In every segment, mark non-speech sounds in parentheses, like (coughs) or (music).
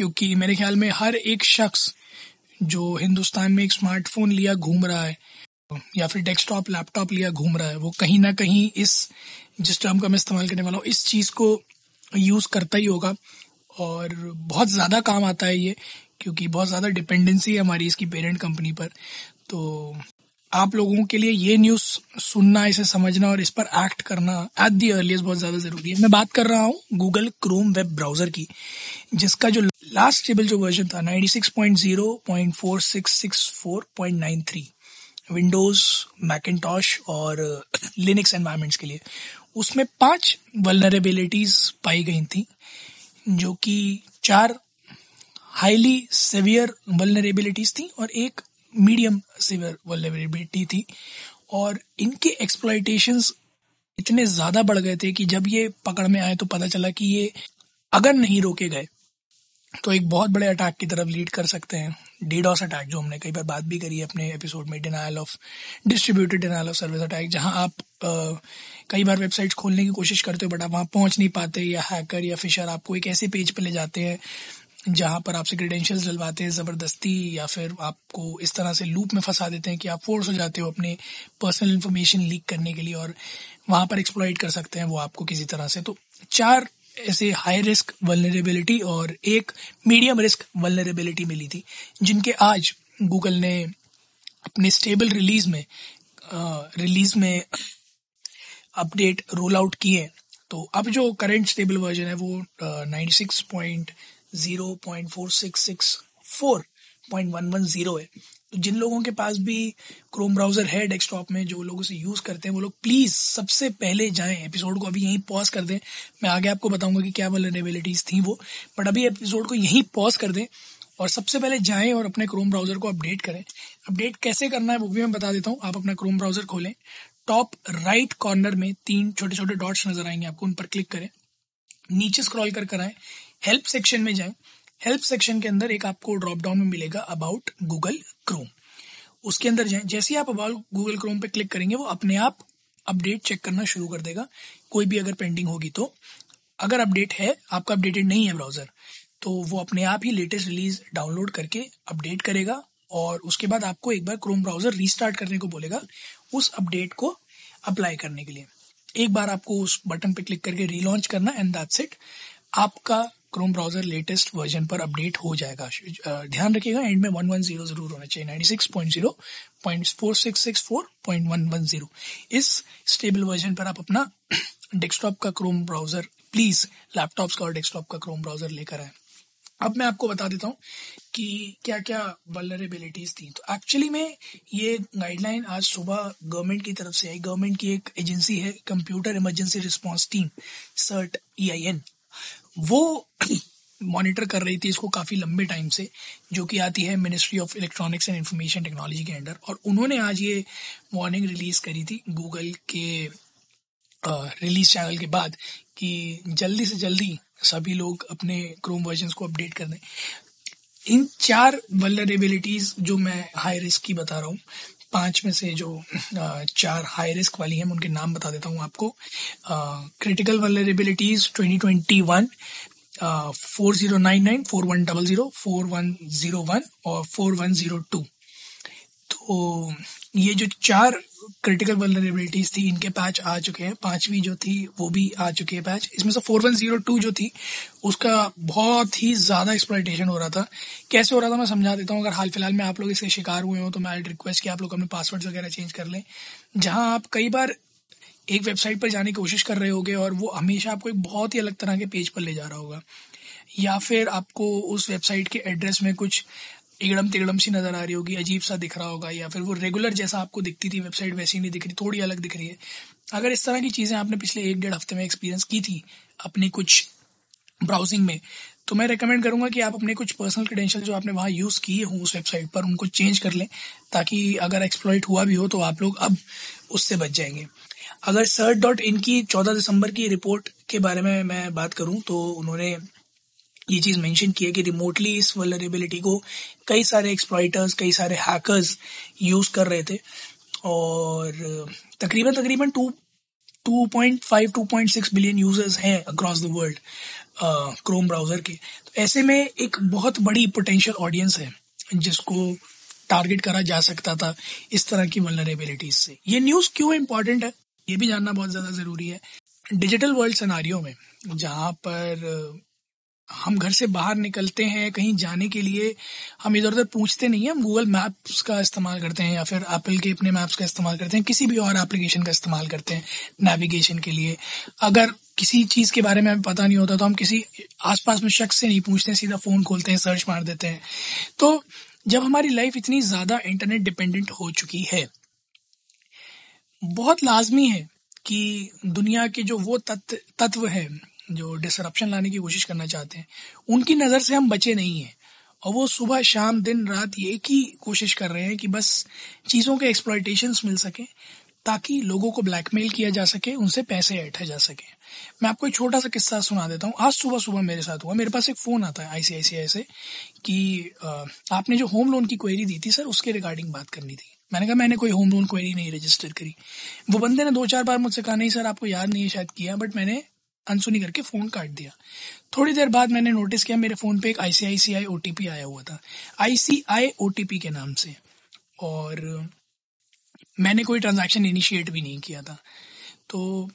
क्योंकि मेरे ख्याल में हर एक शख्स जो हिंदुस्तान में एक स्मार्टफ़ोन लिया घूम रहा है, या फिर डेस्कटॉप, लैपटॉप लिया घूम रहा है, वो कहीं ना कहीं इस, जिस टर्म का मैं इस्तेमाल करने वाला हूँ, इस चीज़ को यूज़ करता ही होगा। और बहुत ज़्यादा काम आता है ये, क्योंकि बहुत ज़्यादा डिपेंडेंसी है हमारी इसकी पेरेंट कंपनी पर। तो आप लोगों के लिए ये न्यूज़ सुनना, इसे समझना और इस पर एक्ट करना एट दी अर्लीस्ट बहुत ज़्यादा ज़रूरी है। मैं बात कर रहा हूँ गूगल क्रोम वेब ब्राउज़र की, जिसका जो लास्ट स्टेबल जो वर्जन था 96.0.4664.93 विंडोज़ मैकेटॉश और (coughs) लिनक्स एनवायरमेंट्स के लिए, उसमें पाँच वलनरेबिलिटीज पाई गई थी, जो कि चार हाईली सेवियर वलनरेबिलिटीज थी और एक मीडियम सिवियर वल्नेबिलिटी थी और इनके एक्सप्लाइटेशंस इतने ज़्यादा बढ़ गए थे कि जब ये पकड़ में आए तो पता चला कि ये अगर नहीं रोके गए तो एक बहुत बड़े अटैक की तरफ़ लीड कर सकते हैं। डीडॉस अटैक जो हमने कई बार बात भी करी है अपने एपिसोड में denial of distributed denial of service attack जहाँ आप आ, कई बार वेबसाइट्स खोलने की कोशिश करते हो बट आप वहाँ पहुँच नहीं पाते या हैकर या फिशर आपको एक ऐसे पेज पर ले जाते हैं जहाँ पर आपसे क्रीडेंशियल्स डलवाते हैं, ज़बरदस्ती, या फिर आपको इस तरह से लूप में फंसा देते हैं कि आप फोर्स हो जाते हो अपने पर्सनल इन्फॉर्मेशन लीक करने के लिए और वहाँ पर एक्सप्लॉइट कर सकते हैं वो आपको किसी तरह से। तो चार ऐसे हाई रिस्क वलनरेबिलिटी और एक मीडियम रिस्क वलनरेबिलिटी मिली थी, जिनके आज गूगल ने अपने स्टेबल रिलीज़ में रिलीज़ में अपडेट रोल आउट किए तो अब जो करंट स्टेबल वर्जन है वो ninety six point zero point four six six four point one one zero है। तो जिन लोगों के पास भी क्रोम ब्राउज़र है डेस्कटॉप में, जो लोग उसे यूज़ करते हैं, वो लोग प्लीज़ सबसे पहले जाएँ। एपिसोड को अभी यहीं पॉज कर दें। मैं आगे आपको बताऊँगा कि क्या वलरेबिलिटीज़ थी वो। बट अभी एपिसोड को यहीं पॉज कर दें और सबसे पहले जाएँ और अपने क्रोम ब्राउज़र को अपडेट करें। अपडेट कैसे करना है वो भी मैं बता देता हूँ। आप अपना क्रोम ब्राउज़र खोलें। टॉप राइट कॉर्नर में तीन छोटे छोटे डॉट्स नज़र आएँगे आपको, उन पर क्लिक करें। नीचे स्क्रॉल कर कर हेल्प सेक्शन में जाएँ। हेल्प सेक्शन के अंदर एक आपको ड्रॉप डाउन में मिलेगा अबाउट गूगल क्रोम उसके अंदर जाएँ। जैसे ही आप अबाउट गूगल क्रोम पे क्लिक करेंगे, वो अपने आप अपडेट चेक करना शुरू कर देगा। कोई भी अगर पेंडिंग होगी तो। अगर अपडेट है, आपका अपडेटेड नहीं है ब्राउज़र तो वो अपने आप ही लेटेस्ट रिलीज़ डाउनलोड करके अपडेट करेगा और उसके बाद आपको एक बार क्रोम ब्राउज़र रीस्टार्ट करने को बोलेगा उस अपडेट को अप्लाई करने के लिए। एक बार आपको उस बटन पे क्लिक करके रीलॉन्च करना एंड दैट्स इट आपका क्रोम ब्राउज़र लेटेस्ट वर्जन पर अपडेट हो जाएगा। ध्यान रखिएगा एंड में वन वन ज़ीरो ज़रूर होना चाहिए। Ninety six point zero point four six six four point one one zero इस स्टेबल वर्जन पर आप अपना डेस्कटॉप का क्रोम ब्राउज़र प्लीज़ लैपटॉप्स का और डेस्कटॉप का क्रोम ब्राउज़र लेकर आए। अब मैं आपको बता देता हूँ कि क्या क्या वलरेबिलिटीज थी। तो एक्चुअली में ये गाइडलाइन आज सुबह गवर्नमेंट की तरफ़ से आई। गवर्नमेंट की एक एजेंसी है computer emergency response team CERT E I N वो (clears throat) मॉनिटर कर रही थी इसको काफ़ी लंबे टाइम से, जो कि आती है ministry of electronics and information technology के अंडर और उन्होंने आज ये वार्निंग रिलीज़ करी थी गूगल के रिलीज़ चैनल के बाद कि जल्दी से जल्दी सभी लोग अपने क्रोम वर्जन को अपडेट कर दें। इन चार वलरेबिलिटीज जो मैं हाई रिस्क की बता रहा हूँ पाँच में से जो चार हाई रिस्क वाली हैं उनके नाम बता देता हूँ आपको। Critical vulnerabilities twenty twenty one four zero nine nine four one double zero four one zero one और फोर वन ज़ीरो टू तो ये जो चार क्रिटिकल वलरेबिलिटीज थी, इनके पैच आ चुके हैं। पांचवी जो थी, वो भी आ चुके हैं पैच इसमें से फोर वन ज़ीरो टू जो थी, उसका बहुत ही ज़्यादा एक्सप्लाइटेशन हो रहा था। कैसे हो रहा था मैं समझा देता हूँ। अगर हाल फ़िलहाल में आप लोग इसके शिकार हुए हो तो मैं रिक्वेस्ट कि आप लोग अपने पासवर्ड वगैरह चेंज कर लें। जहाँ आप कई बार एक वेबसाइट पर जाने की कोशिश कर रहे होगे और वो हमेशा आपको एक बहुत ही अलग तरह के पेज पर ले जा रहा होगा। या फिर आपको उस वेबसाइट के एड्रेस में कुछ इगड़म तिगड़म सी नज़र आ रही होगी, अजीब सा दिख रहा होगा, या फिर वो रेगुलर जैसा आपको दिखती थी वेबसाइट वैसी नहीं दिख रही, थोड़ी अलग दिख रही है। अगर इस तरह की चीज़ें आपने पिछले एक डेढ़ हफ़्ते में एक्सपीरियंस की थी, अपनी कुछ ब्राउजिंग में तो मैं रेकमेंड करूँगा कि आप अपने कुछ पर्सनल क्रेडेंशियल जो आपने वहाँ यूज़ किए हों उस वेबसाइट पर, उनको चेंज कर लें, ताकि अगर एक्सप्लॉइट हुआ भी हो तो आप लोग अब उससे बच जाएँगे। अगर सर्ट डॉट इन की चौदह दिसंबर की रिपोर्ट के बारे में मैं बात करूँ तो उन्होंने ये चीज़ मेंशन की है कि रिमोटली इस वलरेबिलिटी को कई सारे एक्सप्लॉइटर्स कई सारे हैकर्स यूज़ कर रहे थे। और, तकरीबन तकरीबन टू 2.5 2.6 बिलियन यूज़र्स हैं across the world Chrome browser के। तो ऐसे में एक बहुत बड़ी पोटेंशियल ऑडियंस है जिसको टारगेट करा जा सकता था इस तरह की वलनरेबिलिटीज से। ये न्यूज़ क्यों इम्पोर्टेंट है? ये भी जानना बहुत ज़्यादा ज़रूरी है। डिजिटल वर्ल्ड सनारियों में, जहाँ पर हम घर से बाहर निकलते हैं, कहीं जाने के लिए, हम इधर उधर पूछते नहीं हैं, हम गूगल मैप्स का इस्तेमाल करते हैं या फिर एप्पल के अपने मैप्स का इस्तेमाल करते हैं, किसी भी और एप्लीकेशन का इस्तेमाल करते हैं नेविगेशन के लिए। अगर किसी चीज़ के बारे में हमें पता नहीं होता तो हम किसी आसपास में शख्स से नहीं पूछते सीधा फ़ोन खोलते हैं सर्च मार देते हैं। तो जब हमारी लाइफ इतनी ज़्यादा इंटरनेट डिपेंडेंट हो चुकी है, बहुत लाजमी है कि दुनिया के जो वो तत्व तत्व है जो डिसरप्शन लाने की कोशिश करना चाहते हैं, उनकी नज़र से हम बचे नहीं हैं। और वो सुबह, शाम, दिन, रात एक ही कोशिश कर रहे हैं कि बस चीज़ों के एक्सप्लाइटेशन मिल सके, ताकि लोगों को ब्लैकमेल किया जा सके, उनसे पैसे ऐठा जा सके। मैं आपको एक छोटा सा किस्सा सुना देता हूँ। आज सुबह सुबह मेरे साथ हुआ। मेरे पास एक फ़ोन आता है आईसीआईसीआई से, कि आपने जो होम लोन की क्वेरी दी थी, सर, उसके रिगार्डिंग बात करनी थी। मैंने कहा, मैंने कोई होम लोन क्वेरी नहीं रजिस्टर करी। वो बंदे ने दो चार बार मुझसे कहा, नहीं, सर, आपको याद नहीं है, शायद किया बट मैंने अनसुनी करके फ़ोन काट दिया। थोड़ी देर बाद मैंने नोटिस किया, मेरे फ़ोन पे एक आईसीआईसीआई ओटीपी आया हुआ था। आईसीआई ओटीपी के नाम से। और मैंने कोई ट्रांजैक्शन इनिशिएट भी नहीं किया था। तो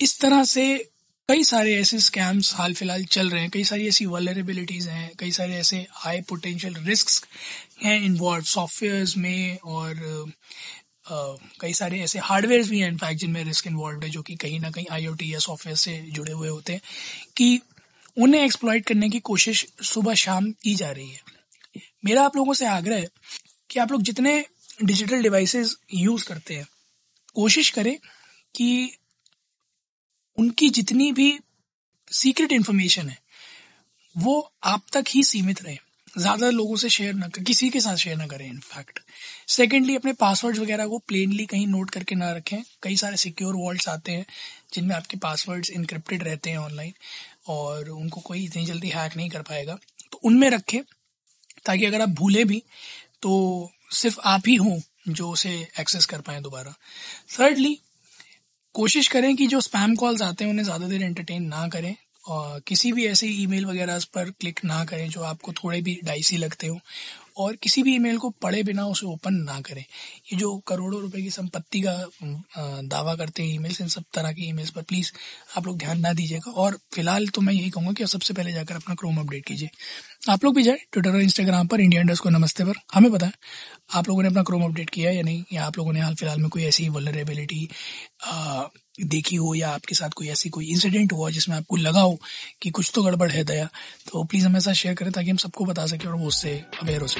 इस तरह से कई सारे ऐसे स्कैम्स हाल फ़िलहाल चल रहे हैं। कई सारी ऐसी वलरेबिलिटीज़ हैं, कई सारे ऐसे हाई पोटेंशियल रिस्क हैं इन्वॉल्व सॉफ्टवेयर में और कई सारे ऐसे हार्डवेयर भी हैं इनफैक्ट जिनमें रिस्क इन्वॉल्व है, जो कि कहीं ना कहीं आईओटी या सॉफ्टवेयर से जुड़े हुए होते हैं, कि उन्हें एक्सप्लॉइट करने की कोशिश सुबह शाम की जा रही है। मेरा आप लोगों से आग्रह है कि आप लोग जितने डिजिटल डिवाइसेस यूज़ करते हैं, कोशिश करें कि उनकी जितनी भी सीक्रेट इन्फॉर्मेशन है, वो आप तक ही सीमित रहे। ज़्यादा लोगों से शेयर ना कर, किसी के साथ शेयर ना करें इनफैक्ट सेकेंडली अपने पासवर्ड्स वगैरह को प्लेनली कहीं नोट करके ना रखें। कई सारे सिक्योर वॉल्ट्स आते हैं, जिनमें आपके पासवर्ड्स इनक्रिप्टेड रहते हैं ऑनलाइन और उनको कोई इतनी जल्दी हैक नहीं कर पाएगा। तो उनमें रखें, ताकि अगर आप भूलें भी तो सिर्फ़ आप ही हों जो उसे एक्सेस कर पाए दोबारा। थर्डली कोशिश करें कि जो स्पैम कॉल्स आते हैं, उन्हें ज़्यादा देर एंटरटेन ना करें। और किसी भी ऐसे ईमेल वगैरह पर क्लिक ना करें जो आपको थोड़े भी डाइसी लगते हो। और किसी भी ईमेल को पढ़े बिना उसे ओपन ना करें। ये जो करोड़ों रुपए की संपत्ति का दावा करते हैं ईमेल्स, इन सब तरह की ईमेल्स पर प्लीज़ आप लोग ध्यान ना दीजिएगा। और फ़िलहाल तो मैं यही कहूँगा कि सबसे पहले जाकर अपना क्रोम अपडेट कीजिए। आप लोग भी जाए ट्विटर और इंस्टाग्राम पर, इंडिया इंडस्ट को नमस्ते पर। हमें पता है, आप लोगों ने अपना क्रोम अपडेट किया या नहीं, या आप लोगों ने हाल फ़िलहाल में कोई ऐसी वलरेबिलिटी देखी हो या आपके साथ कोई ऐसी कोई इंसिडेंट हुआ जिसमें आपको लगा हो कि कुछ तो गड़बड़ है दया तो प्लीज़ हमें साथ शेयर करें ताकि हम सबको बता सकें और वो उससे अवेयर हो सके।